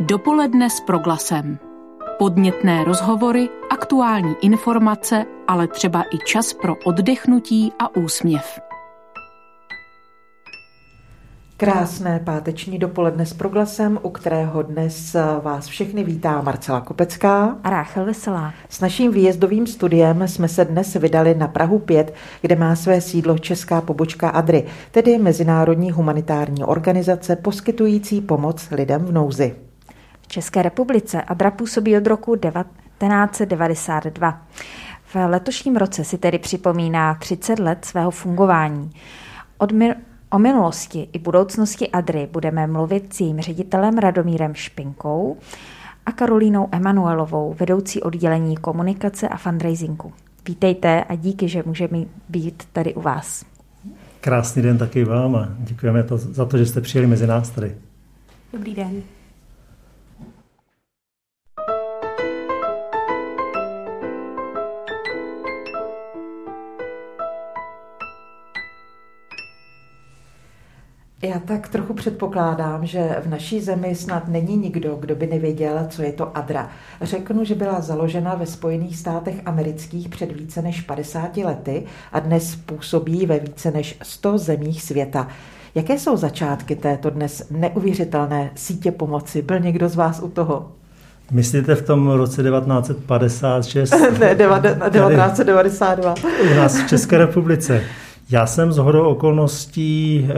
Dopoledne s proglasem. Podnětné rozhovory, aktuální informace, ale třeba i čas pro oddechnutí a úsměv. Krásné páteční dopoledne s proglasem, u kterého dnes vás všechny vítá Marcela Kopecká a Ráchel Veselá. S naším výjezdovým studiem jsme se dnes vydali na Prahu 5, kde má své sídlo česká pobočka ADRY, tedy Mezinárodní humanitární organizace poskytující pomoc lidem v nouzi. V České republice ADRA působí od roku 1992. V letošním roce si tedy připomíná 30 let svého fungování. Od O minulosti i budoucnosti Adry budeme mluvit s jejím ředitelem Radomírem Špinkou a Karolínou Emanuelovou, vedoucí oddělení komunikace a fundraisingu. Vítejte a díky, že můžeme být tady u vás. Krásný den taky vám a děkujeme to, za to, že jste přijeli mezi nás tady. Dobrý den. Já tak trochu předpokládám, že v naší zemi snad není nikdo, kdo by nevěděl, co je to ADRA. Řeknu, že byla založena ve Spojených státech amerických před více než 50 lety a dnes působí ve více než 100 zemích světa. Jaké jsou začátky této dnes neuvěřitelné sítě pomoci? Byl někdo z vás u toho? Myslíte v tom roce 1956? ne, 1992. U nás v České republice. Já jsem z hodou okolností eh,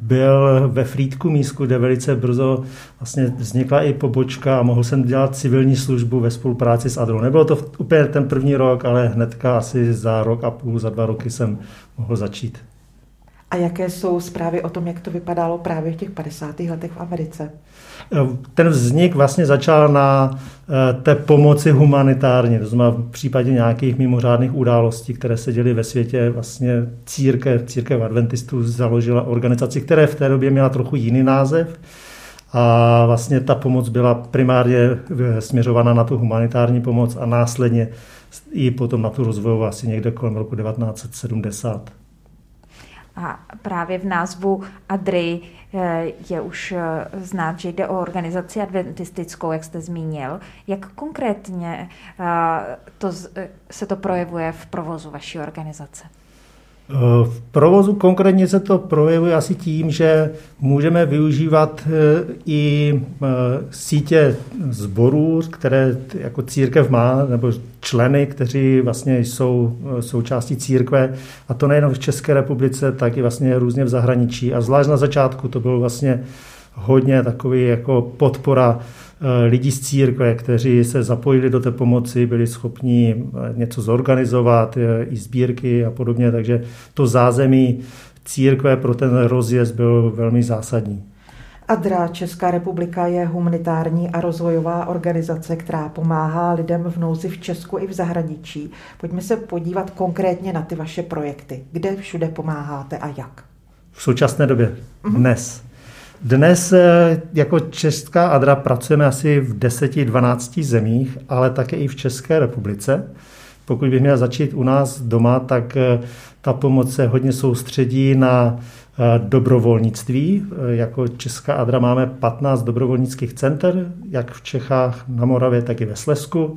byl ve Frýdku Mísku, kde velice brzo vlastně vznikla i pobočka a mohl jsem dělat civilní službu ve spolupráci s Adrou. Nebylo to úplně ten první rok, ale hnedka asi za rok a půl, za dva roky jsem mohl začít. A jaké jsou zprávy o tom, jak to vypadalo právě v těch 50. letech v Americe? Ten vznik vlastně začal na eh, té pomoci humanitární, to znamená v případě nějakých mimořádných událostí, které se děly ve světě, vlastně církev, církev adventistů založila organizaci, která v té době měla trochu jiný název. A vlastně ta pomoc byla primárně eh, směřována na tu humanitární pomoc a následně i potom na tu rozvojovou asi někde kolem roku 1970. A právě v názvu ADRI eh, je už eh, znát, že jde o organizaci adventistickou, jak jste zmínil. Jak konkrétně eh, to, se to projevuje v provozu vaší organizace? V provozu konkrétně se to projevuje asi tím, že můžeme využívat eh, i eh, sítě zborů, které jako církev má, nebo členy, kteří vlastně jsou eh, součástí církve, a to nejen v České republice, tak i vlastně různě v zahraničí. A zvlášť na začátku to bylo vlastně hodně takový jako podpora Eh, lidí z církve, kteří se zapojili do té pomoci, byli schopni eh, něco zorganizovat, eh, i sbírky a podobně, takže to zázemí církve pro ten rozjezd byl velmi zásadní. ADRA Česká republika je humanitární a rozvojová organizace, která pomáhá lidem v nouzi v Česku i v zahraničí. Pojďme se podívat konkrétně na ty vaše projekty. Kde všude pomáháte a jak? V současné době, mhm. dnes. Dnes eh, jako Česká Adra pracujeme asi v 10-12 zemích, ale také i v České republice. Pokud bych měl začít u nás doma, tak eh, ta pomoc se hodně soustředí na eh, dobrovolnictví. Jako Česká Adra máme 15 dobrovolnických center, jak v Čechách, na Moravě, tak i ve Slesku,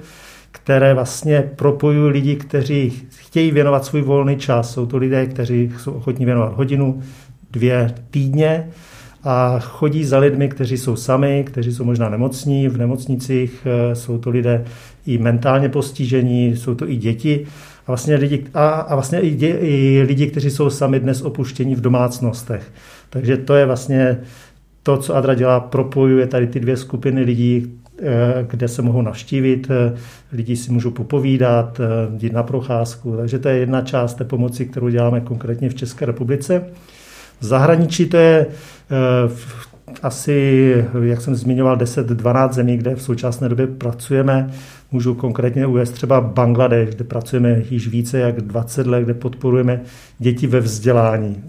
které vlastně propojují lidi, kteří chtějí věnovat svůj volný čas. Jsou to lidé, kteří jsou ochotní věnovat hodinu, dvě týdně a chodí za lidmi, kteří jsou sami, kteří jsou možná nemocní, v nemocnicích eh, jsou to lidé i mentálně postižení, jsou to i děti a vlastně lidi, a, a vlastně i, dě, i lidi, kteří jsou sami dnes opuštění v domácnostech. Takže to je vlastně to, co Adra dělá, propojuje tady ty dvě skupiny lidí, eh, kde se mohou navštívit, eh, lidi si můžou popovídat, jít na procházku. Takže to je jedna část té pomoci, kterou děláme konkrétně v České republice. V zahraničí to je eh, asi, jak jsem zmiňoval, 10-12 zemí, kde v současné době pracujeme. Můžu konkrétně uvést třeba Bangladeš, kde pracujeme již více jak 20 let, kde podporujeme děti ve vzdělání.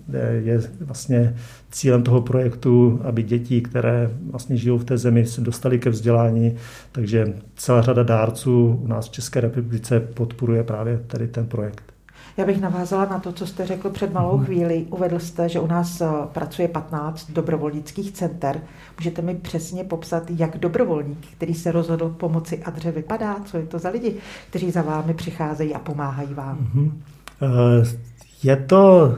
Je vlastně cílem toho projektu, aby děti, které vlastně žijou v té zemi, se dostali ke vzdělání. Takže celá řada dárců u nás v České republice podporuje právě tady ten projekt. Já bych navázala na to, co jste řekl před malou mhm. chvíli. Uvedl jste, že u nás eh, pracuje 15 dobrovolnických center. Můžete mi přesně popsat, jak dobrovolník, který se rozhodl pomoci Adře, vypadá? Co je to za lidi, kteří za vámi přicházejí a pomáhají vám? Mm-hmm. Je to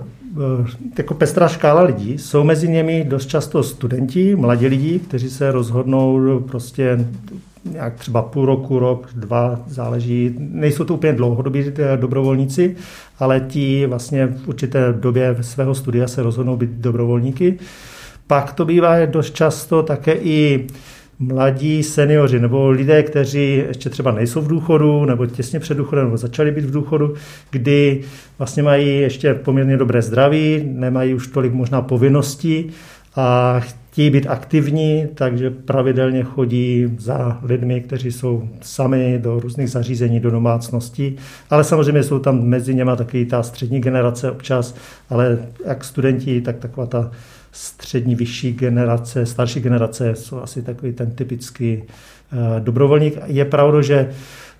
jako pestrá škála lidí. Jsou mezi nimi dost často studenti, mladí lidi, kteří se rozhodnou prostě nějak třeba půl roku, rok, dva, záleží. Nejsou to úplně dlouhodobí eh, dobrovolníci, ale ti vlastně v určité době svého studia se rozhodnou být dobrovolníky. Pak to bývá dost často také i mladí seniori nebo lidé, kteří ještě třeba nejsou v důchodu nebo těsně před důchodem nebo začali být v důchodu, kdy vlastně mají ještě poměrně dobré zdraví, nemají už tolik možná povinností a chtějí být aktivní, takže pravidelně chodí za lidmi, kteří jsou sami do různých zařízení, do domácností, ale samozřejmě jsou tam mezi něma taky ta střední generace občas, ale jak studenti, tak taková ta střední, vyšší generace, starší generace jsou asi takový ten typický uh, dobrovolník. Je pravda, že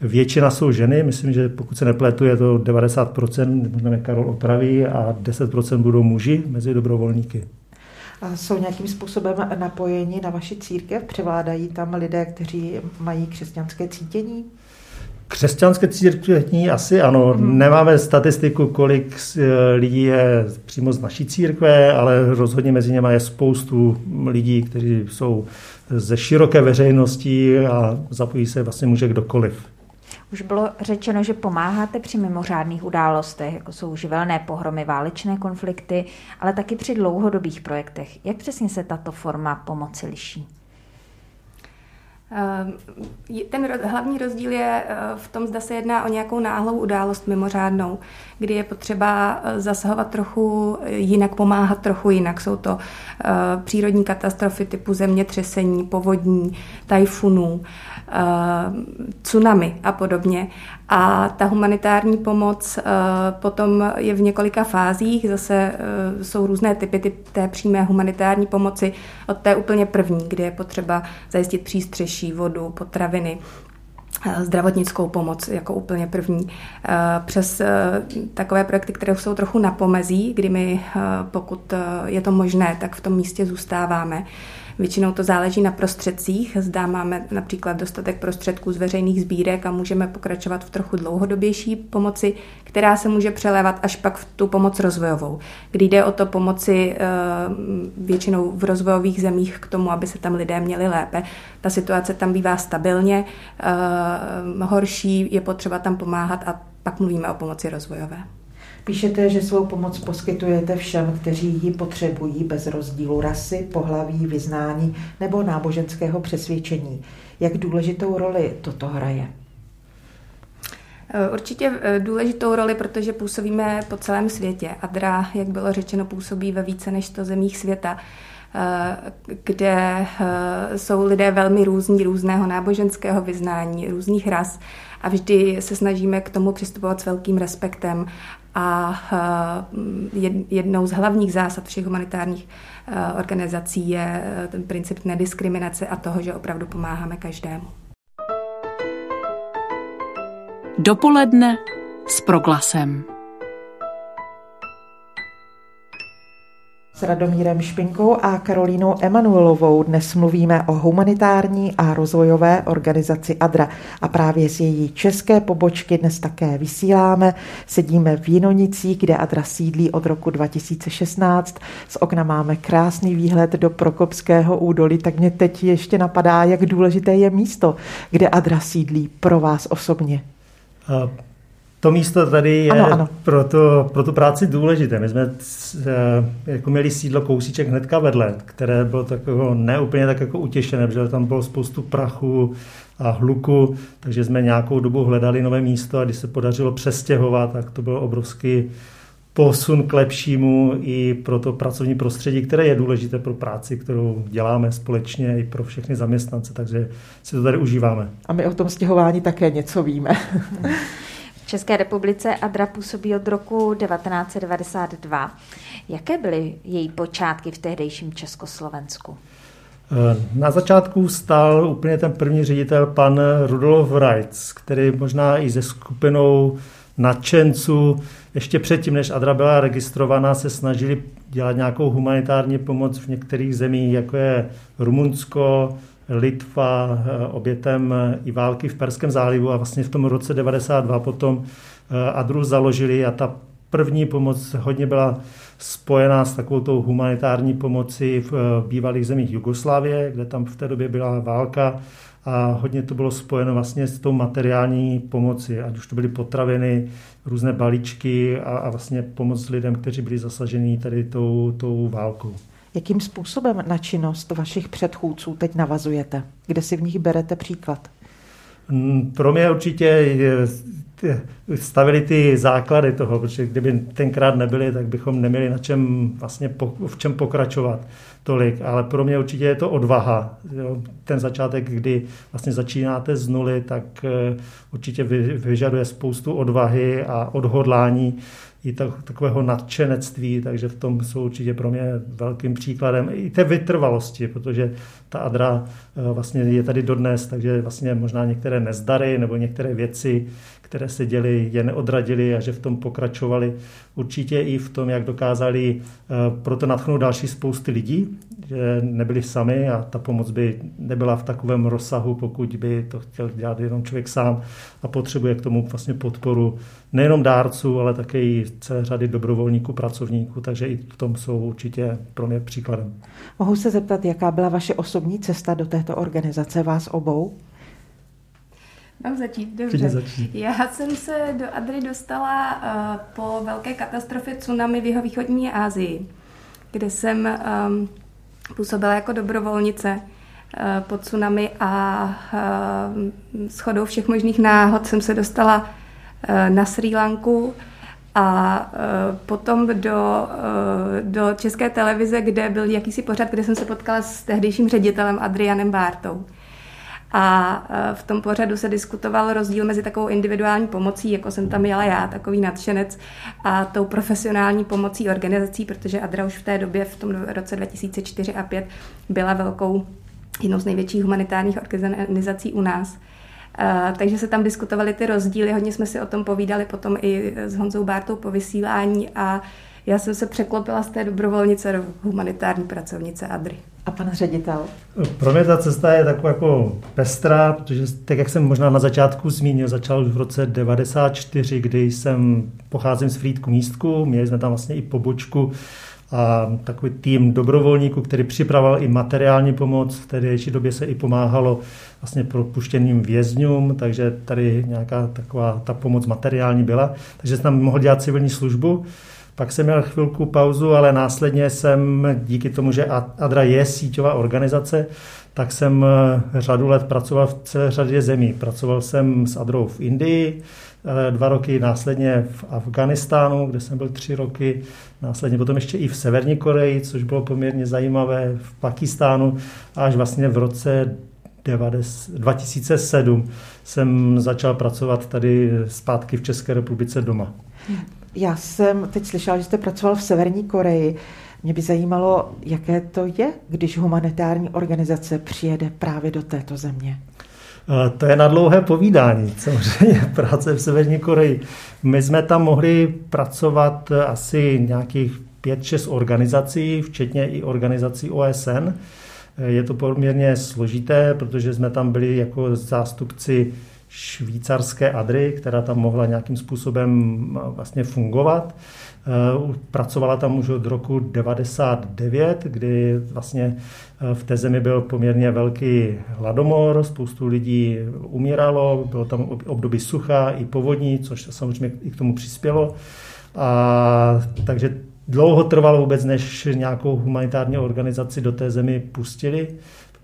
většina jsou ženy, myslím, že pokud se nepletu, je to 90%, možná Karol opraví, a 10% budou muži mezi dobrovolníky. A jsou nějakým způsobem napojeni na vaši církev? Převládají tam lidé, kteří mají křesťanské cítění? Křesťanské církvení asi ano. Hmm. Nemáme statistiku, kolik eh, lidí je přímo z naší církve, ale rozhodně mezi něma je spoustu lidí, kteří jsou ze široké veřejnosti a zapojí se vlastně může kdokoliv. Už bylo řečeno, že pomáháte při mimořádných událostech, jako jsou živelné pohromy, válečné konflikty, ale taky při dlouhodobých projektech. Jak přesně se tato forma pomoci liší? Ehm, ten hlavní rozdíl je eh, v tom, zda se jedná o nějakou náhlou událost mimořádnou, kdy je potřeba eh, zasahovat trochu jinak, pomáhat trochu jinak. Jsou to eh, přírodní katastrofy typu zemětřesení, povodní, tajfunů, tsunami a podobně. A ta humanitární pomoc potom je v několika fázích. Zase jsou různé typy typ té přímé humanitární pomoci od té úplně první, kdy je potřeba zajistit přístřeší vodu, potraviny, eh, zdravotnickou pomoc jako úplně první, eh, přes eh, takové projekty, které jsou trochu na pomezí, kdy my, pokud je to možné, tak v tom místě zůstáváme. Většinou to záleží na prostředcích. Zdá máme například dostatek prostředků z veřejných sbírek a můžeme pokračovat v trochu dlouhodobější pomoci, která se může přelévat až pak v tu pomoc rozvojovou, kdy jde o to pomoci eh, většinou v rozvojových zemích k tomu, aby se tam lidé měli lépe. Ta situace tam bývá stabilně, eh, horší je potřeba tam pomáhat a pak mluvíme o pomoci rozvojové. Píšete, že svou pomoc poskytujete všem, kteří ji potřebují bez rozdílu rasy, pohlaví, vyznání nebo náboženského přesvědčení. Jak důležitou roli toto hraje? Eh, určitě eh, důležitou roli, protože působíme po celém světě. ADRA, jak bylo řečeno, působí ve více než 100 zemích světa eh, kde jsou lidé velmi různí, různého náboženského vyznání, různých ras a vždy se snažíme k tomu přistupovat s velkým respektem a jednou z hlavních zásad všech humanitárních organizací je ten princip nediskriminace a toho, že opravdu pomáháme každému. Dopoledne s proglasem. S Radomírem Špinkou a Karolínou Emanuelovou dnes mluvíme o humanitární a rozvojové organizaci ADRA a právě z její české pobočky dnes také vysíláme. Sedíme v Jinonicích, kde ADRA sídlí od roku 2016. Z okna máme krásný výhled do Prokopského údolí, tak mě teď ještě napadá, jak důležité je místo, kde ADRA sídlí pro vás osobně. To místo tady je ano, ano. Pro, to, pro tu práci důležité. My jsme eh, jako měli sídlo kousíček hnedka vedle, které bylo takového neúplně tak jako utěšené, protože tam bylo spoustu prachu a hluku, takže jsme nějakou dobu hledali nové místo a když se podařilo přestěhovat, tak to bylo obrovský posun k lepšímu i pro to pracovní prostředí, které je důležité pro práci, kterou děláme společně i pro všechny zaměstnance, takže si to tady užíváme. A my o tom stěhování také něco víme. České republice Adra působí od roku 1992. Jaké byly její počátky v tehdejším Československu? Na začátku stál úplně ten první ředitel, pan Rudolf Reitz, který možná i se skupinou nadšenců ještě předtím, než Adra byla registrovaná, se snažili dělat nějakou humanitární pomoc v některých zemích, jako je Rumunsko, Litva, eh, obětem i války v Perském zálivu a vlastně v tom roce 92 potom Adru založili a ta první pomoc hodně byla spojená s takovou tou humanitární pomocí v bývalých zemích Jugoslávie, kde tam v té době byla válka a hodně to bylo spojeno vlastně s tou materiální pomoci, ať už to byly potraviny, různé balíčky a, a vlastně pomoc lidem, kteří byli zasaženi tady tou, tou válkou. Jakým způsobem na činnost vašich předchůdců teď navazujete? Kde si v nich berete příklad? Mm, pro mě určitě stavili ty základy toho, protože kdyby tenkrát nebyli, tak bychom neměli na čem vlastně v čem pokračovat tolik, ale pro mě určitě je to odvaha. Jo. Ten začátek, kdy vlastně začínáte z nuly, tak eh, určitě vyžaduje spoustu odvahy a odhodlání i takového nadšenectví, takže v tom jsou určitě pro mě velkým příkladem. I té vytrvalosti, protože ta Adra eh, vlastně je tady dodnes, takže vlastně možná některé nezdary nebo některé věci, které se děly, je neodradili a že v tom pokračovali. Určitě i v tom, jak dokázali eh, proto natchnout další spousty lidí, že nebyli sami a ta pomoc by nebyla v takovém rozsahu, pokud by to chtěl dělat jenom člověk sám a potřebuje k tomu vlastně podporu nejenom dárců, ale také i celé řady dobrovolníků, pracovníků, takže i v tom jsou určitě pro mě příkladem. Mohu se zeptat, jaká byla vaše osobní cesta do této organizace vás obou? Mám začít, dobře. Začít. Já jsem se do Adry dostala uh, po velké katastrofě tsunami v jeho východní Asii, kde jsem um, působila jako dobrovolnice uh, po tsunami a uh, shodou všech možných náhod jsem se dostala uh, na Sri Lanku a uh, potom do, uh, do české televize, kde byl jakýsi pořad, kde jsem se potkala s tehdejším ředitelem Adrianem Bártou. A e, v tom pořadu se diskutoval rozdíl mezi takovou individuální pomocí, jako jsem tam jela já, takový nadšenec, a tou profesionální pomocí organizací, protože Adra už v té době, v tom roce 2004 a 5, byla velkou, jednou z největších humanitárních organizací u nás. Uh, takže se tam diskutovaly ty rozdíly, hodně jsme si o tom povídali potom i s Honzou Bártou po vysílání a já jsem se překlopila z té dobrovolnice do humanitární pracovnice Adry. A pan ředitel? Pro mě ta cesta je taková jako pestrá, protože tak, jak jsem možná na začátku zmínil, začal v roce 94, kdy jsem pocházím z Frýdku místku, měli jsme tam vlastně i pobočku a takový tým dobrovolníků, který připravoval i materiální pomoc. V té době se i pomáhalo vlastně propuštěným vězňům, takže tady nějaká taková ta pomoc materiální byla. Takže jsem tam mohl dělat civilní službu. Pak jsem měl chvilku pauzu, ale následně jsem díky tomu, že Adra je síťová organizace, tak jsem eh, řadu let pracoval v celé řadě zemí. Pracoval jsem s Adrou v Indii, eh, dva roky následně v Afganistánu, kde jsem byl tři roky, následně potom ještě i v Severní Koreji, což bylo poměrně zajímavé, v Pakistánu, až vlastně v roce 2007 jsem začal pracovat tady zpátky v České republice doma. Já jsem teď slyšela, že jste pracoval v Severní Koreji. Mě by zajímalo, jaké to je, když humanitární organizace přijede právě do této země. To je na dlouhé povídání, samozřejmě, práce v Severní Koreji. My jsme tam mohli pracovat asi nějakých 5-6 organizací, včetně i organizací OSN. Je to poměrně složité, protože jsme tam byli jako zástupci švýcarské Adry, která tam mohla nějakým způsobem vlastně fungovat. Eh, pracovala tam už od roku 99, kdy vlastně eh, v té zemi byl poměrně velký hladomor, spoustu lidí umíralo, bylo tam období sucha i povodní, což samozřejmě i k tomu přispělo. A takže dlouho trvalo vůbec, než nějakou humanitární organizaci do té zemi pustili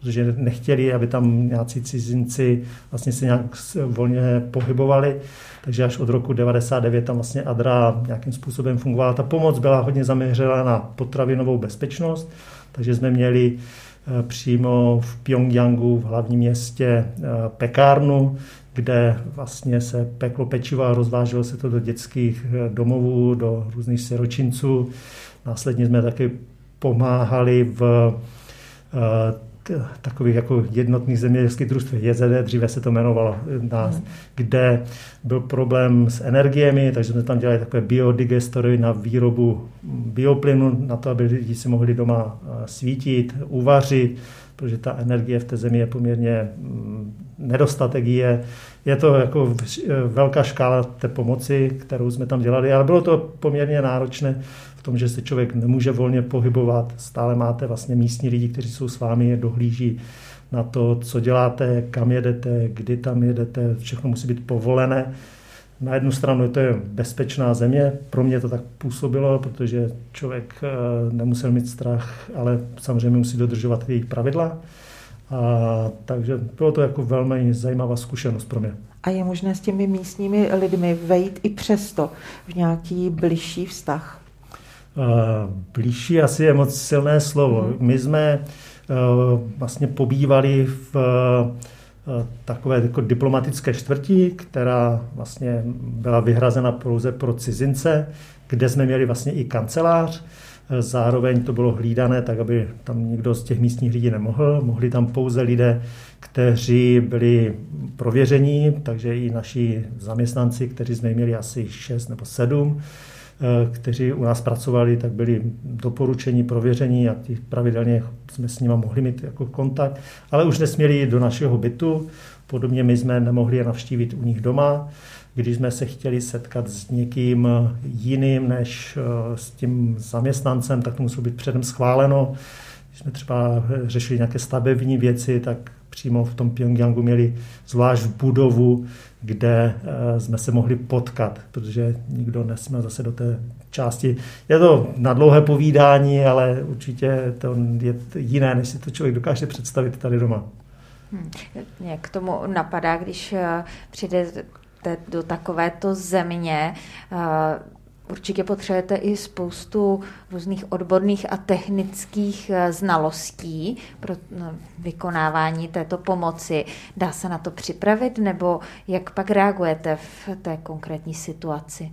protože nechtěli, aby tam nějací cizinci vlastně se nějak volně pohybovali. Takže až od roku 99 tam vlastně Adra nějakým způsobem fungovala. Ta pomoc byla hodně zaměřena na potravinovou bezpečnost, takže jsme měli eh, přímo v Pyongyangu, v hlavním městě, eh, pekárnu, kde vlastně se peklo pečivo a rozváželo se to do dětských eh, domovů, do různých siročinců. Následně jsme taky pomáhali v takových jako jednotných zemědělských družstv JZD, dříve se to jmenovalo nás, hmm. kde byl problém s energiemi, takže jsme tam dělali takové biodigestory na výrobu bioplynu, na to, aby lidi si mohli doma svítit, uvařit, protože ta energie v té zemi je poměrně mm, nedostatek je. Je to jako velká škála té pomoci, kterou jsme tam dělali, ale bylo to poměrně náročné tom, že se člověk nemůže volně pohybovat. Stále máte vlastně místní lidi, kteří jsou s vámi, dohlíží na to, co děláte, kam jedete, kdy tam jedete, všechno musí být povolené. Na jednu stranu to je bezpečná země, pro mě to tak působilo, protože člověk eh, nemusel mít strach, ale samozřejmě musí dodržovat jejich pravidla. A, takže bylo to jako velmi zajímavá zkušenost pro mě. A je možné s těmi místními lidmi vejít i přesto v nějaký bližší vztah? Uh, blížší asi je moc silné slovo. Mm-hmm. My jsme uh, vlastně pobývali v uh, takové jako diplomatické čtvrti, která vlastně byla vyhrazena pouze pro cizince, kde jsme měli vlastně i kancelář. Zároveň to bylo hlídané, tak aby tam nikdo z těch místních lidí nemohl. Mohli tam pouze lidé, kteří byli prověření, takže i naši zaměstnanci, kteří jsme měli asi 6 nebo 7, eh, kteří u nás pracovali, tak byli doporučení, prověření a těch pravidelně jsme s nimi mohli mít jako kontakt, ale už nesměli jít do našeho bytu, podobně my jsme nemohli je navštívit u nich doma, když jsme se chtěli setkat s někým jiným než eh, s tím zaměstnancem, tak to muselo být předem schváleno. Když jsme třeba řešili nějaké stavební věci, tak přímo v tom Pyongyangu měli zvlášť budovu, kde eh, jsme se mohli potkat, protože nikdo nesměl zase do té části. Je to na dlouhé povídání, ale určitě to je jiné, než si to člověk dokáže představit tady doma. Hmm. Mě k tomu napadá, když eh, přijde do takovéto země, eh, Určitě potřebujete i spoustu různých odborných a technických eh, znalostí pro no, vykonávání této pomoci. Dá se na to připravit, nebo jak pak reagujete v té konkrétní situaci?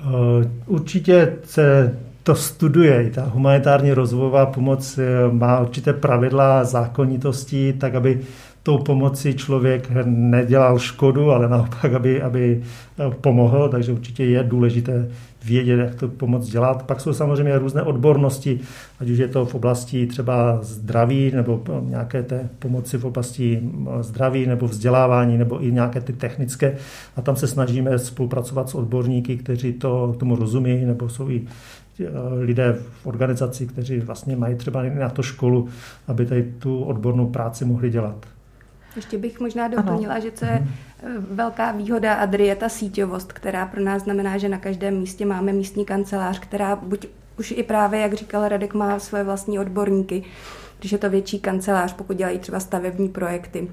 Eh, určitě se to studuje. Ta humanitární rozvojová pomoc má určité pravidla, zákonitosti, tak aby tou pomoci člověk nedělal škodu, ale naopak, aby, aby pomohl, takže určitě je důležité vědět, jak to pomoc dělat. Pak jsou samozřejmě různé odbornosti, ať už je to v oblasti třeba zdraví nebo nějaké té pomoci v oblasti zdraví nebo vzdělávání nebo i nějaké ty technické. A tam se snažíme spolupracovat s odborníky, kteří to tomu rozumí nebo jsou i lidé v organizaci, kteří vlastně mají třeba na to školu, aby tady tu odbornou práci mohli dělat. Ještě bych možná doplnila, ano. že co je eh, velká výhoda Adry je ta síťovost, která pro nás znamená, že na každém místě máme místní kancelář, která buď už i právě, jak říkal Radek, má své vlastní odborníky, když je to větší kancelář, pokud dělají třeba stavební projekty,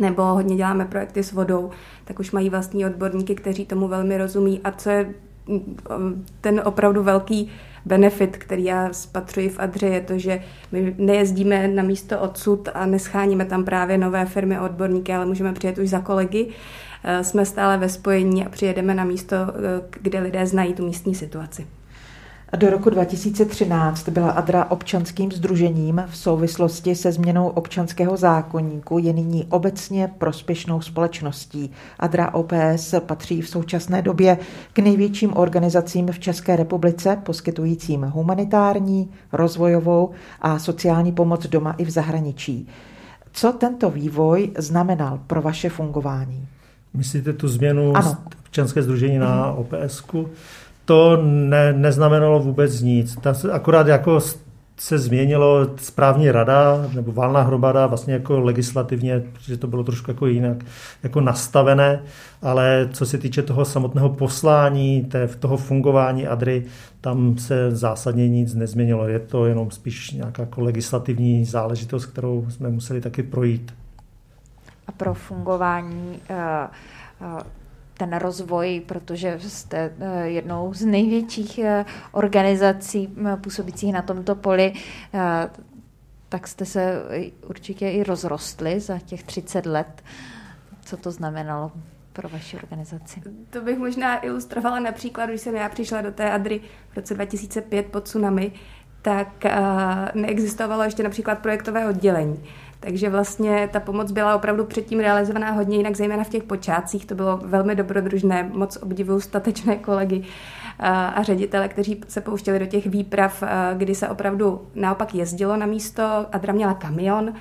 nebo hodně děláme projekty s vodou, tak už mají vlastní odborníky, kteří tomu velmi rozumí. A co je mm, ten opravdu velký benefit, který já spatřuji v Adře, je to, že my nejezdíme na místo odsud a nescháníme tam právě nové firmy a odborníky, ale můžeme přijet už za kolegy. Eh, jsme stále ve spojení a přijedeme na místo, eh, kde lidé znají tu místní situaci. Do roku 2013 byla Adra občanským združením v souvislosti se změnou občanského zákonníku je nyní obecně prospěšnou společností. Adra OPS patří v současné době k největším organizacím v České republice, poskytujícím humanitární, rozvojovou a sociální pomoc doma i v zahraničí. Co tento vývoj znamenal pro vaše fungování? Myslíte tu změnu ano. občanské združení na mhm. OPS-ku? To ne, neznamenalo vůbec nic. Ta akorát jako se změnilo správní rada nebo válná hromada vlastně jako legislativně, protože to bylo trošku jako jinak jako nastavené, ale co se týče toho samotného poslání, té, toho fungování Adry, tam se zásadně nic nezměnilo. Je to jenom spíš nějaká jako legislativní záležitost, kterou jsme museli taky projít. A pro fungování uh, uh ten rozvoj, protože jste eh, jednou z největších eh, organizací působících na tomto poli, eh, tak jste se určitě i rozrostli za těch 30 let. Co to znamenalo pro vaši organizaci? To bych možná ilustrovala například, když jsem já přišla do té Adry v roce 2005 pod tsunami, tak neexistovalo ještě například projektové oddělení. Takže vlastně ta pomoc byla opravdu předtím realizovaná hodně jinak, zejména v těch počátcích. To bylo velmi dobrodružné, moc obdivuju statečné kolegy a ředitele, kteří se pouštěli do těch výprav, kdy se opravdu naopak jezdilo na místo. Adra měla kamion,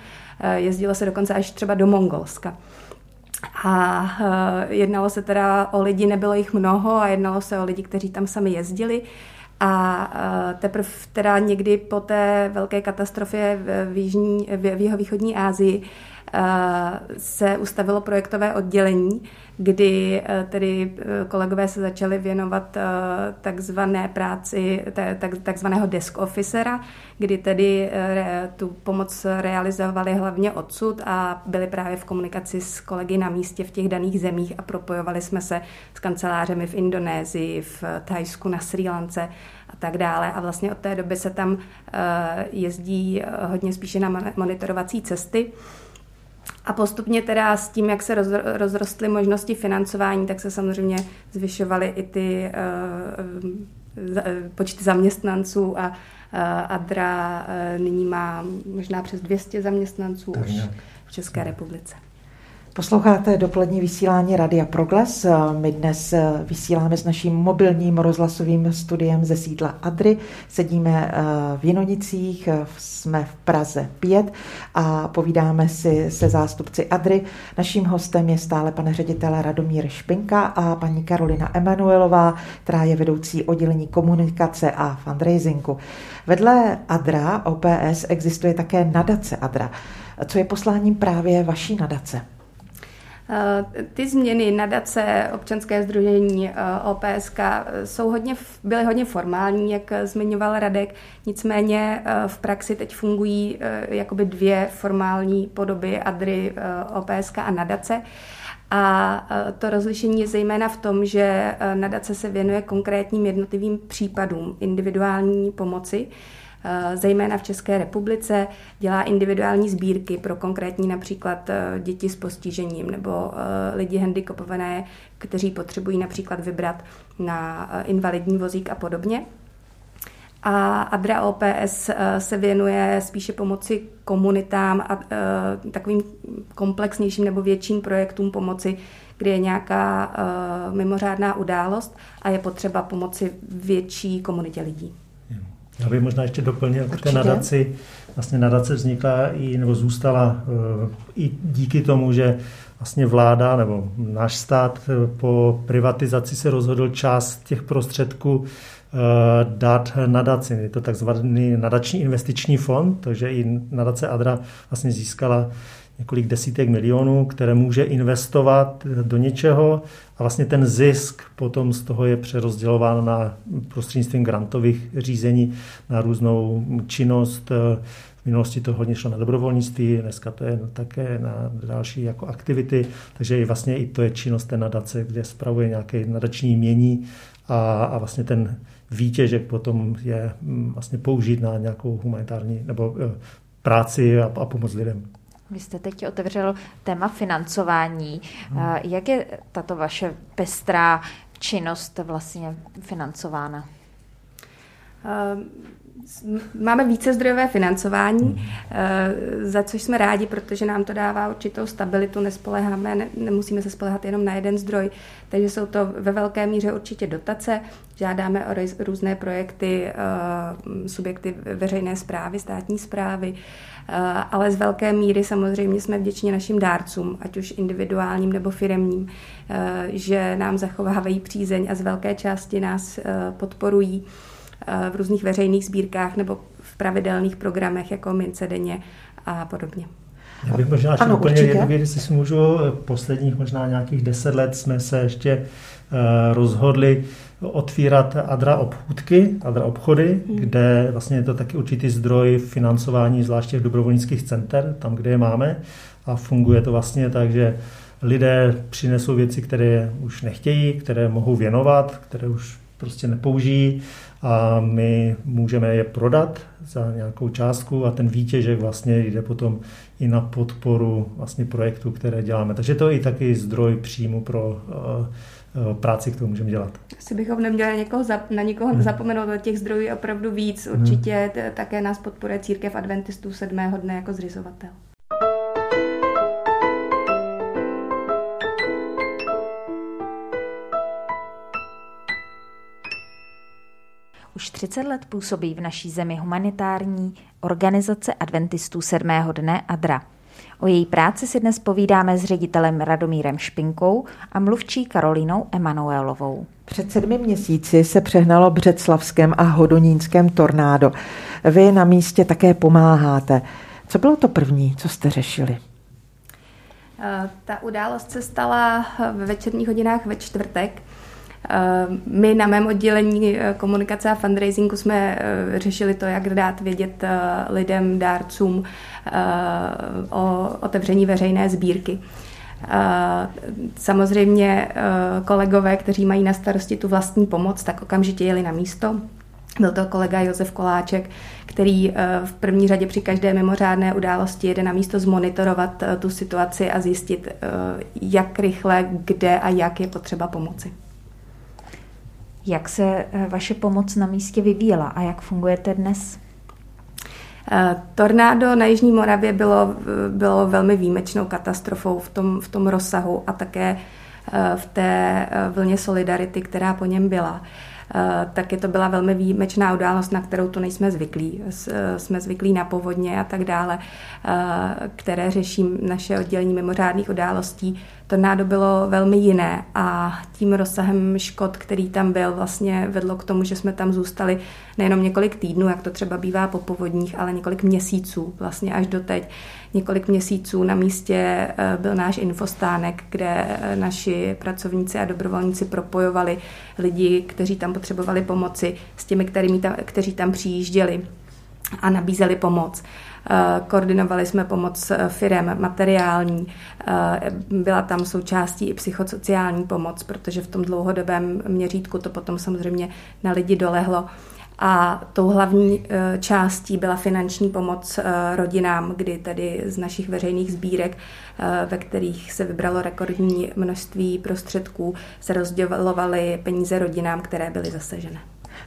jezdilo se dokonce až třeba do Mongolska. A jednalo se teda o lidi, nebylo jich mnoho a jednalo se o lidi, kteří tam sami jezdili. A teprve teda někdy po té velké katastrofě v, jižní, v jeho východní Asii se ustavilo projektové oddělení, kdy tedy kolegové se začali věnovat takzvané práci takzvaného desk officera, kdy tedy tu pomoc realizovali hlavně odsud a byli právě v komunikaci s kolegy na místě v těch daných zemích a propojovali jsme se s kancelářemi v Indonésii, v Thajsku, na Sri Lance a tak dále. A vlastně od té doby se tam jezdí hodně spíše na monitorovací cesty. A postupně teda s tím, jak se rozrostly možnosti financování, tak se samozřejmě zvyšovaly i ty uh, počty zaměstnanců a uh, Adra uh, nyní má možná přes 200 zaměstnanců tak už v České republice. Posloucháte dopolední vysílání Radia Proglas. My dnes vysíláme s naším mobilním rozhlasovým studiem ze sídla Adry. Sedíme eh, v Jinonicích, jsme v Praze 5 a povídáme si se zástupci Adry. Naším hostem je stále pan ředitel Radomír Špinka a paní Karolina Emanuelová, která je vedoucí oddělení komunikace a fundraisingu. Vedle Adra OPS existuje také nadace Adra. Co je posláním právě vaší nadace? Eh, ty změny nadace občanské združení eh, OPSK eh, jsou hodně, byly hodně formální, jak zmiňoval Radek, nicméně v praxi teď fungují jakoby dvě formální podoby ADRY, OPSK a nadace. A to rozlišení je zejména v tom, že nadace se věnuje konkrétním jednotlivým případům individuální pomoci, Eh, zejména v České republice, dělá individuální sbírky pro konkrétní například eh, děti s postižením nebo eh, lidi handicapované, kteří potřebují například vybrat na invalidní vozík a podobně. A Adra OPS se věnuje spíše pomoci komunitám a takovým komplexnějším nebo větším projektům pomoci, kdy je nějaká mimořádná událost a je potřeba pomoci větší komunitě lidí. Já bych možná ještě doplnil k té nadaci. Vlastně nadace vznikla i, nebo zůstala eh, i díky tomu, že vlastně vláda nebo náš stát eh, po privatizaci se rozhodl část těch prostředků eh, dát nadaci. Je to takzvaný nadační investiční fond, takže i nadace Adra vlastně získala několik desítek milionů, které může investovat do něčeho a vlastně ten zisk potom z toho je přerozdělován na prostřednictvím grantových řízení na různou činnost. V minulosti to hodně šlo na dobrovolnictví, dneska to je také na další jako aktivity, takže i vlastně i to je činnost té nadace, kde spravuje nějaké nadační mění a, a vlastně ten výtěžek potom je mm, vlastně použít na nějakou humanitární nebo eh, práci a, a pomoc lidem. Vy jste teď otevřel téma financování. Hmm. Jak je tato vaše pestrá činnost vlastně financována? Máme více zdrojové financování, hmm. Eh, za což jsme rádi, protože nám to dává určitou stabilitu, nespoleháme, ne, nemusíme se spolehat jenom na jeden zdroj, takže jsou to ve velké míře určitě dotace, žádáme o různé projekty, eh, subjekty veřejné zprávy, státní zprávy, eh, ale z velké míry samozřejmě jsme vděční našim dárcům, ať už individuálním nebo firemním, že nám zachovávají přízeň a z velké části nás podporují v různých veřejných sbírkách nebo v pravidelných programech jako Mince denně a podobně. Já bych možná ano, úplně jednu věc, jestli si můžu, posledních možná nějakých deset let jsme se ještě uh, rozhodli otvírat Adra obchůdky, Adra obchody, hmm. kde vlastně je to taky určitý zdroj financování, zvláště v dobrovolnických center, tam, kde je máme. A funguje to vlastně tak, že lidé přinesou věci, které už nechtějí, které mohou věnovat, které už prostě nepoužijí a my můžeme je prodat za nějakou částku a ten výtěžek vlastně jde potom i na podporu vlastně projektu, které děláme. Takže to je i taky zdroj příjmu pro uh, práci, kterou můžeme dělat. Asi bychom neměli někoho, zap, na někoho hmm. zapomenout, do těch zdrojů opravdu víc. Určitě hmm. také nás podporuje Církev adventistů sedmého dne jako zřizovatel. Už 30 let působí v naší zemi humanitární organizace adventistů sedmého dne ADRA. O její práci si dnes povídáme s ředitelem Radomírem Špinkou a mluvčí Karolínou Emanuelovou. Před sedmi měsíci se přehnalo Břeclavském a Hodonínském tornádo. Vy na místě také pomáháte. Co bylo to první, co jste řešili? Eh, ta událost se stala ve večerních hodinách ve čtvrtek. Eh, my na mém oddělení eh, komunikace a fundraisingu jsme eh, řešili to, jak dát vědět lidem, dárcům o otevření veřejné sbírky. Samozřejmě kolegové, kteří mají na starosti tu vlastní pomoc, tak okamžitě jeli na místo. Byl to kolega Josef Koláček, který v první řadě při každé mimořádné události jede na místo zmonitorovat tu situaci a zjistit, jak rychle, kde a jak je potřeba pomoci. Jak se eh, vaše pomoc na místě vyvíjela a jak fungujete dnes? Eh, tornádo na Jižní Moravě bylo, bylo velmi výjimečnou katastrofou v tom, v tom rozsahu a také eh, v té vlně solidarity, která po něm byla. Taky to byla velmi výjimečná událost, na kterou tu nejsme zvyklí. Jsme zvyklí na povodně a tak dále, které řeší naše oddělení mimořádných událostí tornádo bylo velmi jiné a tím rozsahem škod, který tam byl, vlastně vedlo k tomu, že jsme tam zůstali nejenom několik týdnů, jak to třeba bývá po povodních, ale několik měsíců, vlastně až do teď. Několik měsíců na místě eh, byl náš infostánek, kde eh, naši pracovníci a dobrovolníci propojovali lidi, kteří tam potřebovali pomoci s těmi, kterými tam, kteří tam přijížděli a nabízeli pomoc. Eh, koordinovali jsme pomoc eh, firem materiální, eh, byla tam součástí i psychosociální pomoc, protože v tom dlouhodobém měřítku to potom samozřejmě na lidi dolehlo. A tou hlavní částí byla finanční pomoc rodinám, kdy tedy z našich veřejných sbírek, ve kterých se vybralo rekordní množství prostředků, se rozdělovaly peníze rodinám, které byly zasažené.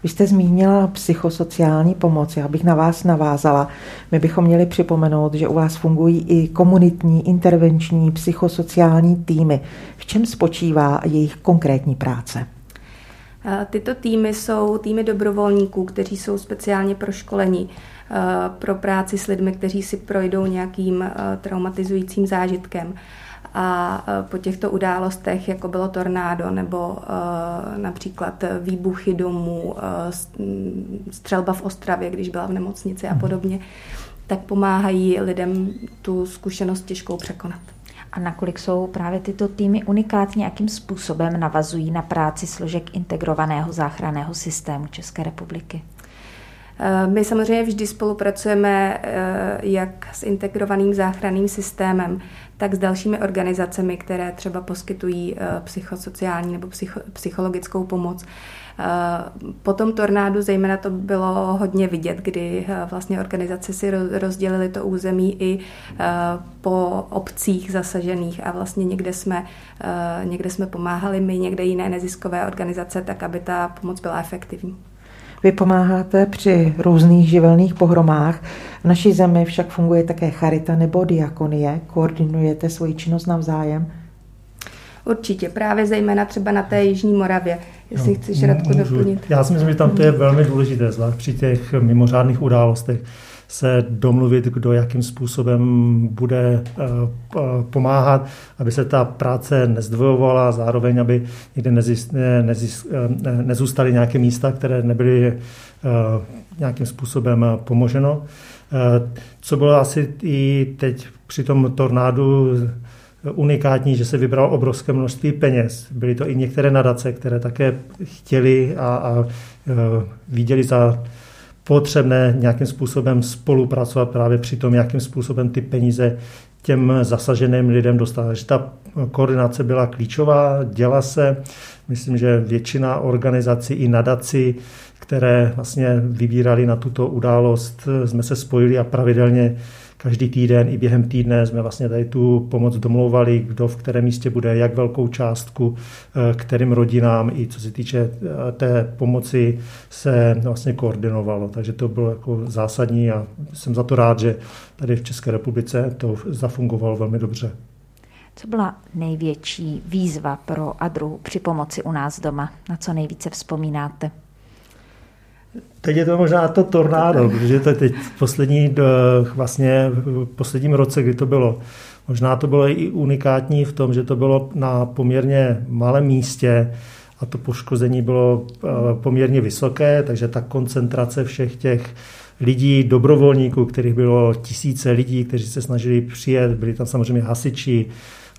Vy jste zmínila psychosociální pomoc, já bych na vás navázala. My bychom měli připomenout, že u vás fungují i komunitní, intervenční, psychosociální týmy. V čem spočívá jejich konkrétní práce? Tyto týmy jsou týmy dobrovolníků, kteří jsou speciálně proškoleni pro práci s lidmi, kteří si projdou nějakým traumatizujícím zážitkem a e, po těchto událostech, jako bylo tornádo nebo e, například výbuchy domů, e, střelba v Ostravě, když byla v nemocnici a mhm. podobně, tak pomáhají lidem tu zkušenost těžkou překonat. A nakolik jsou právě tyto týmy unikátní, jakým způsobem navazují na práci složek integrovaného záchranného systému České republiky? My samozřejmě vždy spolupracujeme jak s integrovaným záchranným systémem, tak s dalšími organizacemi, které třeba poskytují eh, psychosociální nebo psycho, psychologickou pomoc. Eh, po tom tornádu zejména to bylo hodně vidět, kdy eh, vlastně organizace si rozdělili to území i po obcích zasažených a vlastně někde jsme, někde jsme pomáhali my, někde jiné neziskové organizace, tak aby ta pomoc byla efektivní. Vy pomáháte při různých živelných pohromách. V naší zemi však funguje také charita nebo diakonie. Koordinujete svoji činnost navzájem? Určitě, právě zejména třeba na té Jižní Moravě, jestli no, chceš Radko doplnit. Já si myslím, že tam to je velmi důležité, zvlášť při těch mimořádných událostech se domluvit, kdo jakým způsobem bude eh, eh, pomáhat, aby se ta práce nezdvojovala, zároveň, aby někde eh, nezůstaly nějaké místa, které nebyly nějakým způsobem pomoženo. Co bylo asi i teď při tom tornádu unikátní, že se vybralo obrovské množství peněz. Byly to i některé nadace, které také chtěli a, a viděli za potřebné nějakým způsobem spolupracovat právě při tom, jakým způsobem ty peníze těm zasaženým lidem dostat. Takže ta koordinace byla klíčová, děla se. Myslím, že většina organizací i nadací, které vlastně vybírali na tuto událost, jsme se spojili a pravidelně každý týden i během týdne jsme vlastně tady tu pomoc domlouvali, kdo v kterém místě bude, jak velkou částku, eh, kterým rodinám i co se týče eh, té pomoci se vlastně koordinovalo. Takže to bylo jako zásadní a jsem za to rád, že tady v České republice to zafungovalo velmi dobře. Co byla největší výzva pro Adru při pomoci u nás doma? Na co nejvíce vzpomínáte? Teď je to možná to tornádo, protože to je teď poslední, vlastně v posledním roce, kdy to bylo. Možná to bylo i unikátní v tom, že to bylo na poměrně malém místě a to poškození bylo eh, poměrně vysoké, takže ta koncentrace všech těch lidí, dobrovolníků, kterých bylo tisíce lidí, kteří se snažili přijet, byli tam samozřejmě hasiči,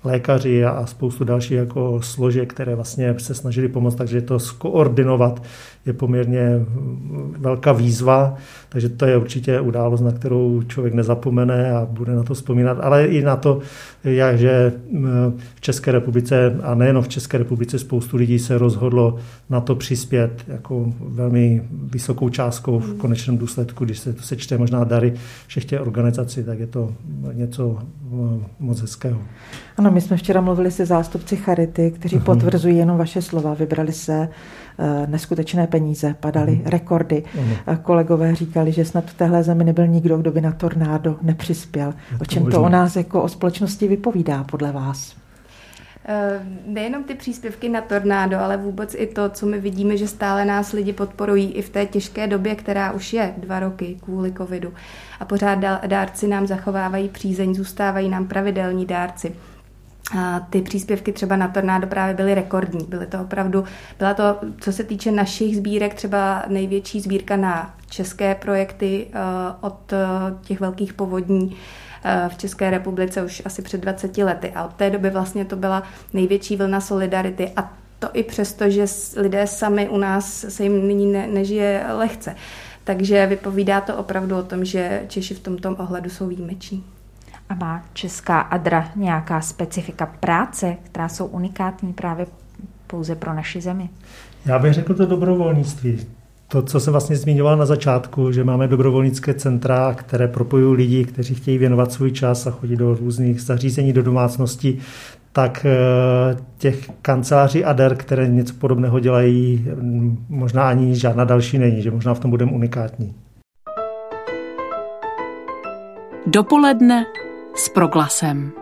lékaři a spoustu dalších jako složek, které vlastně se snažili pomoct, takže to skoordinovat je poměrně velká výzva, takže to je určitě událost, na kterou člověk nezapomene a bude na to vzpomínat, ale i na to, jak, že v České republice a nejen v České republice spoustu lidí se rozhodlo na to přispět jako velmi vysokou částkou v konečném důsledku, když se to sečte možná dary všech těch organizací, tak je to něco moc hezkého. Ano, my jsme včera mluvili se zástupci Charity, kteří uh-huh. potvrzují jenom vaše slova. Vybrali se uh, neskutečné peníze, padaly uh-huh. rekordy. Uh-huh. Kolegové říkali, že snad v téhle zemi nebyl nikdo, kdo by na tornádo nepřispěl. O čem to o nás jako o společnosti vypovídá podle vás? Eh, nejenom ty příspěvky na tornádo, ale vůbec i to, co my vidíme, že stále nás lidi podporují i v té těžké době, která už je dva roky kvůli covidu. A pořád dárci nám zachovávají přízeň, zůstávají nám pravidelní dárci. Ty příspěvky třeba na tornádo právě byly rekordní. Byly to opravdu, byla to, co se týče našich sbírek, třeba největší sbírka na české projekty eh, od eh, těch velkých povodní eh, v České republice už asi před 20 lety. A od té doby vlastně to byla největší vlna solidarity a to i přesto, že lidé sami u nás se jim nyní ne, nežije lehce. Takže vypovídá to opravdu o tom, že Češi v tomto ohledu jsou výjimeční. A má česká Adra nějaká specifika práce, která jsou unikátní právě pouze pro naši zemi? Já bych řekl to dobrovolnictví. To, co jsem vlastně zmiňoval na začátku, že máme dobrovolnické centra, které propojují lidi, kteří chtějí věnovat svůj čas a chodit do různých zařízení, do domácností, tak eh, těch kanceláří ADER, které něco podobného dělají, možná ani žádná další není, že možná v tom budeme unikátní. Dopoledne s proglasem.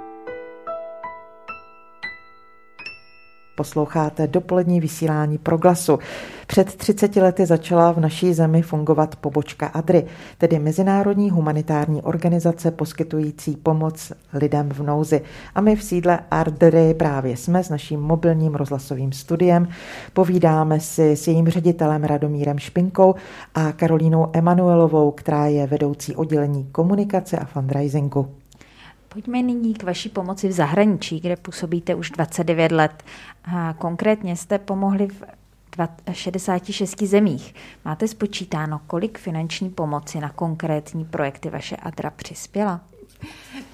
Posloucháte dopolední vysílání Proglasu. Před 30 lety začala v naší zemi fungovat pobočka ADRY, tedy Mezinárodní humanitární organizace poskytující pomoc lidem v nouzi. A my v sídle ADRY právě jsme s naším mobilním rozhlasovým studiem. Povídáme si s jejím ředitelem Radomírem Špinkou a Karolínou Emanuelovou, která je vedoucí oddělení komunikace a fundraisingu. Pojďme nyní k vaší pomoci v zahraničí, kde působíte už 29 let. A konkrétně jste pomohli v 66 zemích. Máte spočítáno, kolik finanční pomoci na konkrétní projekty vaše Adra přispěla?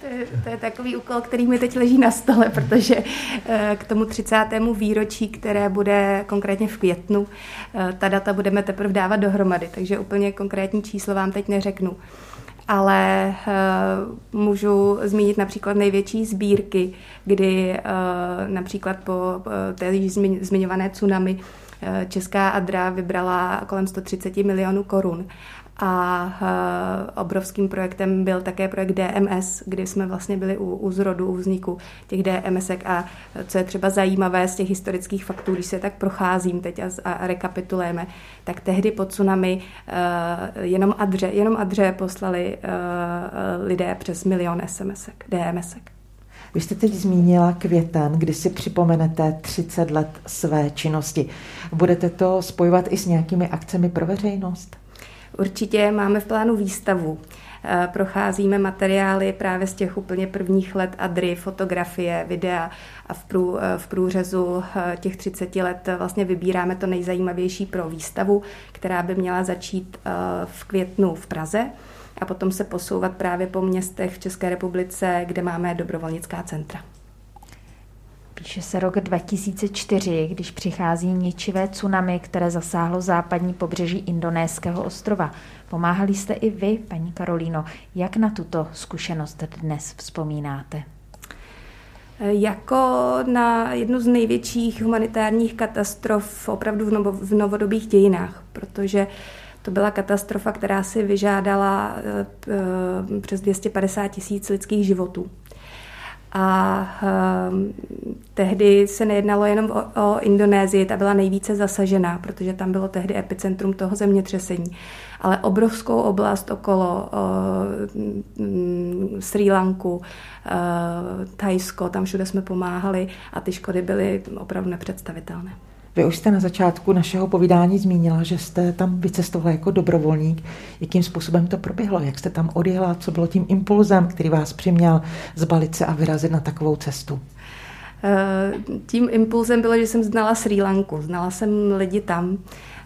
To je, to je takový úkol, který mi teď leží na stole, protože eh, k tomu 30. výročí, které bude konkrétně v květnu, eh, ta data budeme teprve dávat dohromady, takže úplně konkrétní číslo vám teď neřeknu ale uh, můžu zmínit například největší sbírky, kdy uh, například po uh, té zmiňované tsunami Česká Adra vybrala kolem 130 milionů korun a uh, obrovským projektem byl také projekt DMS, kdy jsme vlastně byli u, u zrodu, u vzniku těch DMSek a co je třeba zajímavé z těch historických faktů, když se tak procházím teď a, a rekapitulujeme, tak tehdy pod tsunami uh, jenom Adře, jenom Adře poslali uh, lidé přes milion SMSek, DMSek. Vy jste teď zmínila květen, kdy si připomenete 30 let své činnosti. Budete to spojovat i s nějakými akcemi pro veřejnost? Určitě máme v plánu výstavu procházíme materiály právě z těch úplně prvních let Adry, fotografie, videa a v, prů, v průřezu těch 30 let vlastně vybíráme to nejzajímavější pro výstavu, která by měla začít v květnu v Praze a potom se posouvat právě po městech v České republice, kde máme dobrovolnická centra. Píše se rok 2004, když přichází ničivé tsunami, které zasáhlo západní pobřeží indonéského ostrova. Pomáhali jste i vy, paní Karolíno. Jak na tuto zkušenost dnes vzpomínáte? Jako na jednu z největších humanitárních katastrof opravdu v novodobých dějinách, protože to byla katastrofa, která si vyžádala eh, eh, přes 250 tisíc lidských životů. A um, tehdy se nejednalo jenom o, o Indonésii, ta byla nejvíce zasažená, protože tam bylo tehdy epicentrum toho zemětřesení. Ale obrovskou oblast okolo uh, Sri Lanku, uh, Thajsko, tam všude jsme pomáhali a ty škody byly opravdu nepředstavitelné. Vy už jste na začátku našeho povídání zmínila, že jste tam vycestovala jako dobrovolník. Jakým způsobem to proběhlo? Jak jste tam odjela? Co bylo tím impulzem, který vás přiměl zbalit se a vyrazit na takovou cestu? Eh, tím impulzem bylo, že jsem znala Sri Lanku. Znala jsem lidi tam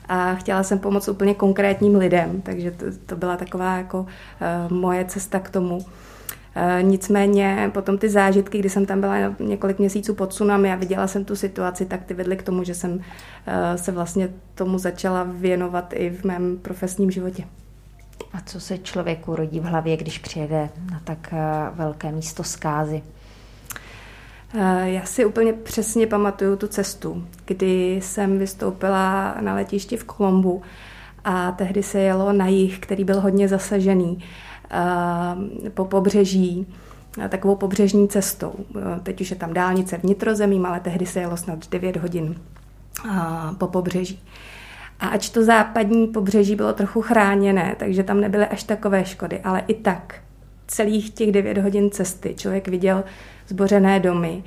a chtěla jsem pomoct úplně konkrétním lidem, takže to, to byla taková jako uh, moje cesta k tomu. Eh, nicméně potom ty zážitky, kdy jsem tam byla několik měsíců pod tsunami a viděla jsem tu situaci, tak ty vedly k tomu, že jsem eh, se vlastně tomu začala věnovat i v mém profesním životě. A co se člověku rodí v hlavě, když přijede na tak eh, velké místo zkázy? Já si úplně přesně pamatuju tu cestu, kdy jsem vystoupila na letišti v Kolombu a tehdy se jelo na jih, který byl hodně zasažený. Eh, po pobřeží eh, takovou pobřežní cestou. Eh, teď už je tam dálnice vnitrozemím, ale tehdy se jelo snad 9 hodin po pobřeží. A ač to západní pobřeží bylo trochu chráněné, takže tam nebyly až takové škody, ale i tak celých těch 9 hodin cesty člověk viděl zbořené domy,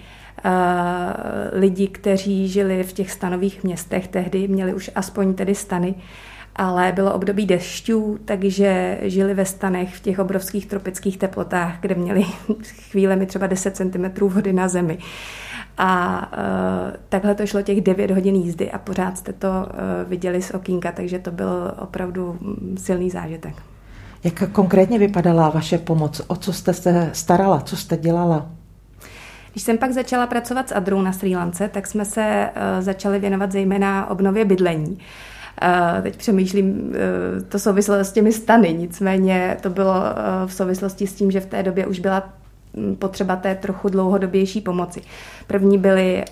lidi, kteří žili v těch stanových městech tehdy, měli už aspoň tedy stany, ale bylo období dešťů, takže žili ve stanech v těch obrovských tropických teplotách, kde měli chvílemi třeba 10 cm vody na zemi. A uh, takhle to šlo těch 9 hodin jízdy a pořád jste to uh, viděli z okýnka, takže to byl opravdu silný zážitek. Jak konkrétně vypadala vaše pomoc? O co jste se starala? Co jste dělala? Když jsem pak začala pracovat s Adrou na Sri Lance, tak jsme se uh, začali věnovat zejména obnově bydlení. Uh, Teď přemýšlím, e, to souvislo s těmi stany, nicméně to bylo e, v souvislosti s tím, že v té době už byla potřeba té trochu dlouhodobější pomoci. První byly, e,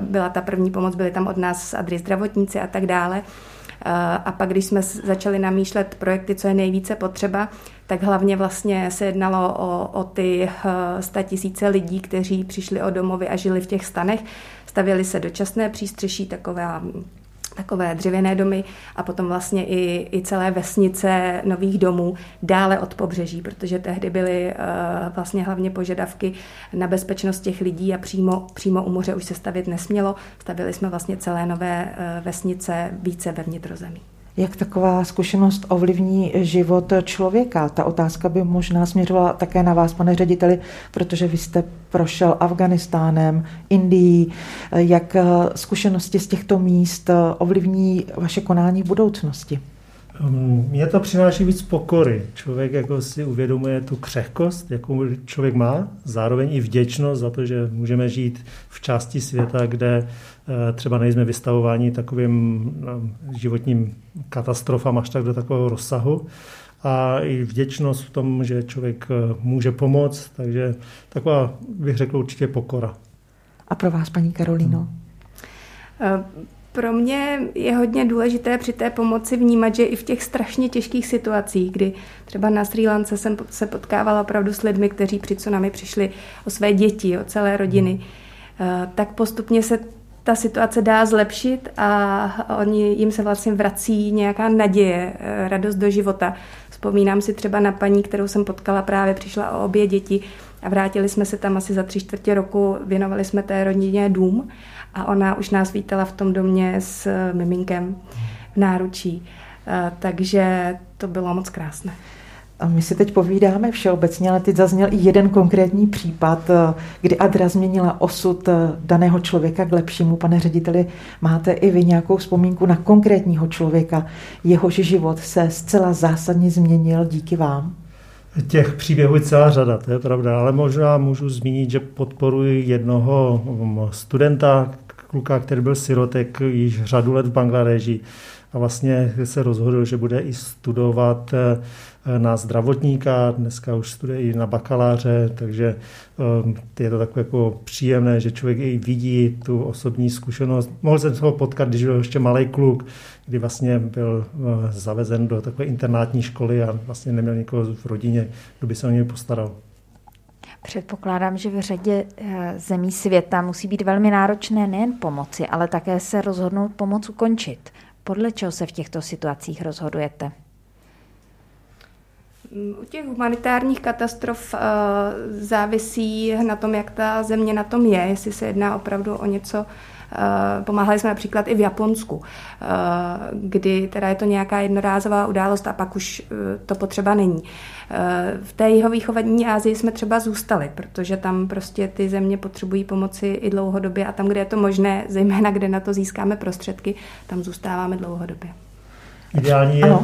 byla ta první pomoc, byly tam od nás adry zdravotníci a tak dále. A pak, když jsme začali namýšlet projekty, co je nejvíce potřeba, tak hlavně vlastně se jednalo o, o ty tisíce lidí, kteří přišli o domovy a žili v těch stanech. Stavěli se dočasné přístřeší, taková takové dřevěné domy a potom vlastně i, i celé vesnice nových domů dále od pobřeží, protože tehdy byly uh, vlastně hlavně požadavky na bezpečnost těch lidí a přímo, přímo u moře už se stavět nesmělo. Stavili jsme vlastně celé nové uh, vesnice více ve vnitrozemí. Jak taková zkušenost ovlivní život člověka? Ta otázka by možná směřovala také na vás, pane řediteli, protože vy jste prošel Afganistánem, Indií. Jak zkušenosti z těchto míst ovlivní vaše konání v budoucnosti? Mně to přináší víc pokory. Člověk jako si uvědomuje tu křehkost, jakou člověk má, zároveň i vděčnost za to, že můžeme žít v části světa, kde eh, třeba nejsme vystavováni takovým no, životním katastrofám až tak do takového rozsahu. A i vděčnost v tom, že člověk eh, může pomoct, takže taková, bych řekl, určitě pokora. A pro vás, paní Karolino? Hmm. Pro mě je hodně důležité při té pomoci vnímat, že i v těch strašně těžkých situacích, kdy třeba na Sri Lance jsem se potkávala opravdu s lidmi, kteří při tsunami přišli o své děti, o celé rodiny, eh, tak postupně se ta situace dá zlepšit a oni, jim se vlastně vrací nějaká naděje, eh, radost do života. Vzpomínám si třeba na paní, kterou jsem potkala právě, přišla o obě děti a vrátili jsme se tam asi za tři čtvrtě roku, věnovali jsme té rodině dům a ona už nás vítala v tom domě s miminkem v náručí. Eh, takže to bylo moc krásné. A my si teď povídáme všeobecně, ale teď zazněl i jeden konkrétní případ, eh, kdy Adra změnila osud eh, daného člověka k lepšímu. Pane řediteli, máte i vy nějakou vzpomínku na konkrétního člověka, jehož život se zcela zásadně změnil díky vám? Těch příběhů je celá řada, to je pravda, ale možná můžu zmínit, že podporuji jednoho mm, studenta, kluka, který byl sirotek již řadu let v Bangladeži a vlastně se rozhodl, že bude i studovat eh, na zdravotníka, dneska už studuje i na bakaláře, takže ehm, je to takové jako příjemné, že člověk i vidí tu osobní zkušenost. Mohl jsem se ho potkat, když byl ještě malý kluk, kdy vlastně byl eh, zavezen do takové internátní školy a vlastně neměl nikoho v rodině, kdo by se o něj postaral. Předpokládám, že v řadě eh, zemí světa musí být velmi náročné nejen pomoci, ale také se rozhodnout pomoc ukončit. Podle čeho se v těchto situacích rozhodujete? U těch humanitárních katastrof uh, závisí na tom, jak ta země na tom je, jestli se jedná opravdu o něco, pomáhali jsme například i v Japonsku, uh, kdy teda je to nějaká jednorázová událost a pak už to potřeba není. V té jihovýchodní Asii jsme třeba zůstali, protože tam prostě ty země potřebují pomoci i dlouhodobě a tam, kde je to možné, zejména kde na to získáme prostředky, tam zůstáváme dlouhodobě. Ideální je,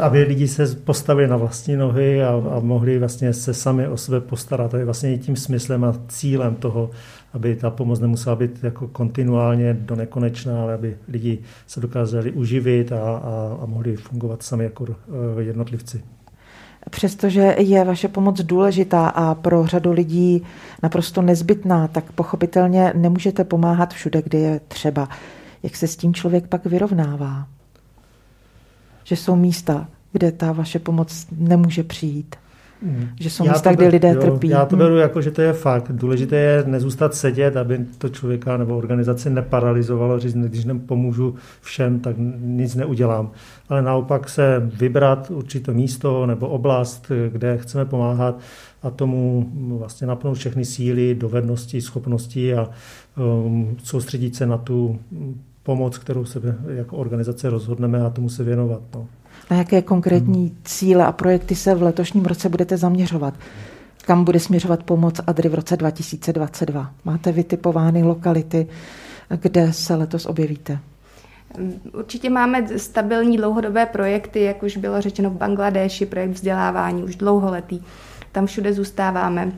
aby lidi se postavili na vlastní nohy a, a mohli vlastně se sami o sebe postarat. To je vlastně i tím smyslem a cílem toho, aby ta pomoc nemusela být jako kontinuálně do nekonečna, ale aby lidi se dokázali uživit a, a, a mohli fungovat sami jako eh, jednotlivci. Přestože je vaše pomoc důležitá a pro řadu lidí naprosto nezbytná, tak pochopitelně nemůžete pomáhat všude, kde je třeba. Jak se s tím člověk pak vyrovnává? Že jsou místa, kde ta vaše pomoc nemůže přijít. Hmm. Že jsou já místa, kde lidé jo, trpí. Já to beru hmm. jako, že to je fakt. Důležité je nezůstat sedět, aby to člověka nebo organizaci neparalizovalo, říct, když pomůžu všem, tak nic neudělám. Ale naopak se vybrat určité místo nebo oblast, kde chceme pomáhat a tomu vlastně napnout všechny síly, dovednosti, schopnosti a um, soustředit se na tu pomoc, kterou se jako organizace rozhodneme a tomu se věnovat. No. Na jaké konkrétní hmm. cíle a projekty se v letošním roce budete zaměřovat? Kam bude směřovat pomoc Adry v roce 2022? Máte vytipovány lokality, kde se letos objevíte? Určitě máme stabilní dlouhodobé projekty, jak už bylo řečeno v Bangladeši, projekt vzdělávání už dlouholetý. Tam všude zůstáváme.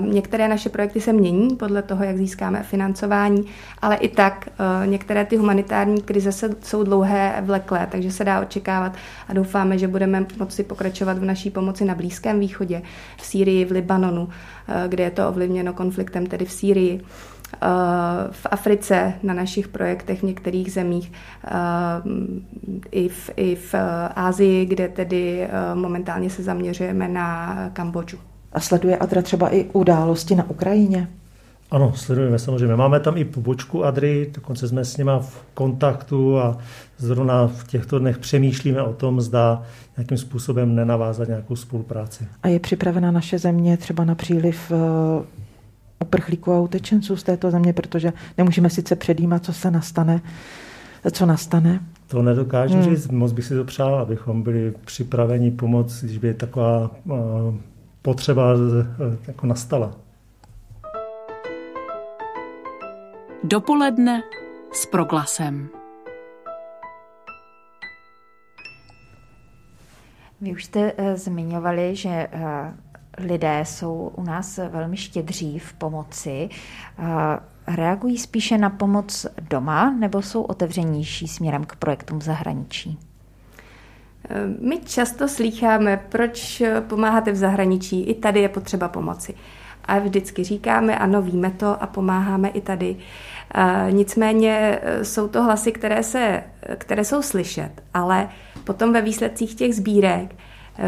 Některé naše projekty se mění podle toho, jak získáme financování, ale i tak e, některé ty humanitární krize jsou dlouhé, vleklé, takže se dá očekávat a doufáme, že budeme moci pokračovat v naší pomoci na Blízkém východě, v Sýrii, v Libanonu, e, kde je to ovlivněno konfliktem, tedy v Sýrii e, v Africe, na našich projektech v některých zemích, i v, i v Ázii, kde tedy momentálně se zaměřujeme na Kambodžu. A sleduje Adra třeba i události na Ukrajině? Ano, sledujeme samozřejmě. Máme tam i pobočku Adry, dokonce jsme s nima v kontaktu a zrovna v těchto dnech přemýšlíme o tom, zda nějakým způsobem nenavázat nějakou spolupráci. A je připravena naše země třeba na příliv eh, uprchlíků a utečenců z této země, protože nemůžeme sice předjímat, co se nastane, co nastane. To nedokážu hmm. říct, moc bych si to přál, abychom byli připraveni pomoct, když by taková uh, potřeba eh, jako nastala. Dopoledne s proglasem. Vy už jste uh, zmiňovali, že uh, lidé jsou u nás velmi štědří v pomoci. Uh, reagují spíše na pomoc doma nebo jsou otevřenější směrem k projektům v zahraničí? My často slýcháme, proč pomáháte v zahraničí, i tady je potřeba pomoci. A vždycky říkáme, ano, víme to a pomáháme i tady. Nicméně e, jsou to hlasy, které, se, které jsou slyšet, ale potom ve výsledcích těch sbírek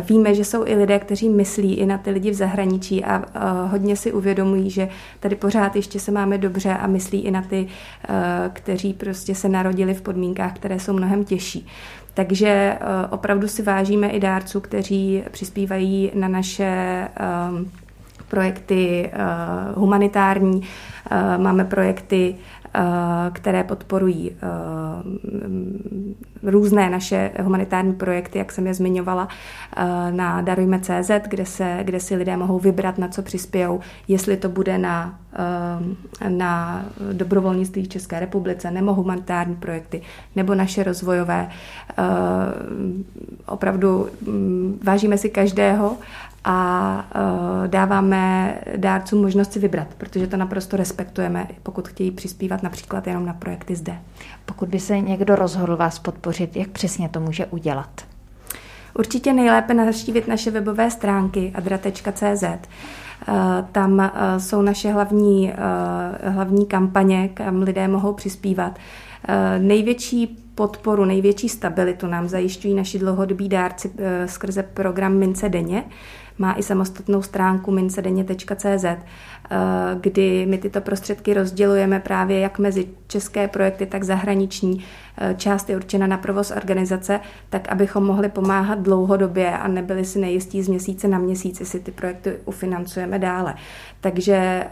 Víme, že jsou i lidé, kteří myslí i na ty lidi v zahraničí a, hodně si uvědomují, že tady pořád ještě se máme dobře a myslí i na ty, e, kteří prostě se narodili v podmínkách, které jsou mnohem těžší. Takže eh, opravdu si vážíme i dárců, kteří přispívají na naše projekty humanitární, máme projekty Eh, které podporují eh, různé naše humanitární projekty, jak jsem je zmiňovala, eh, na Darujme.cz, kde, se, kde si lidé mohou vybrat, na co přispějou, jestli to bude na, na dobrovolnictví v České republice, nebo humanitární projekty, nebo naše rozvojové. Opravdu mm, vážíme si každého a uh, dáváme dárcům možnost si vybrat, protože to naprosto respektujeme, pokud chtějí přispívat například jenom na projekty zde. Pokud by se někdo rozhodl vás podpořit, jak přesně to může udělat? Určitě nejlépe navštívit naše webové stránky adra.cz. Tam jsou naše hlavní, hlavní kampaně, kam lidé mohou přispívat. Největší podporu, největší stabilitu nám zajišťují naši dlouhodobí dárci skrze program Mince denně, má i samostatnou stránku mincedeně.cz, eh, kdy my tyto prostředky rozdělujeme právě jak mezi české projekty, tak zahraniční. Eh, část je určena na provoz organizace, tak abychom mohli pomáhat dlouhodobě a nebyli si nejistí z měsíce na měsíc, jestli ty projekty ufinancujeme dále. Takže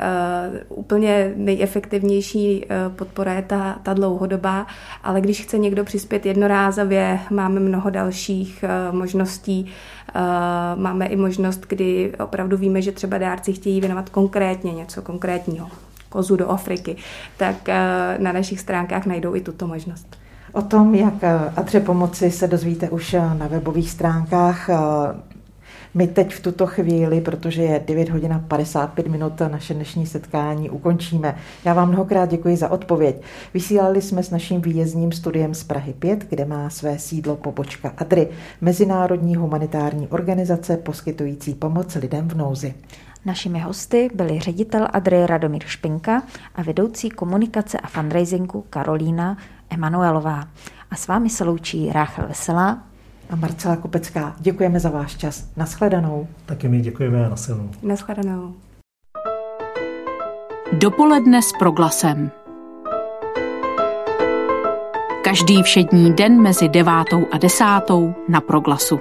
uh, úplně nejefektivnější uh, podpora je ta, ta dlouhodobá, ale když chce někdo přispět jednorázově, máme mnoho dalších uh, možností. Uh, máme i možnost, kdy opravdu víme, že třeba dárci chtějí věnovat konkrétně něco konkrétního, kozu do Afriky, tak uh, na našich stránkách najdou i tuto možnost. O tom, jak Adře pomoci, se dozvíte už na webových stránkách. My teď v tuto chvíli, protože je 9 hodin a 55 minut, naše dnešní setkání ukončíme. Já vám mnohokrát děkuji za odpověď. Vysílali jsme s naším výjezdním studiem z Prahy 5, kde má své sídlo pobočka ADRY, mezinárodní humanitární organizace poskytující pomoc lidem v nouzi. Našimi hosty byli ředitel Adry Radomír Špinka a vedoucí komunikace a fundraisingu Karolína Emanuelová. A s vámi se loučí Ráchel Veselá a Marcela Kopecká. Děkujeme za váš čas. Naschledanou. Taky my děkujeme a nasilnou. Naschledanou. Dopoledne s proglasem. Každý všední den mezi devátou a desátou na proglasu.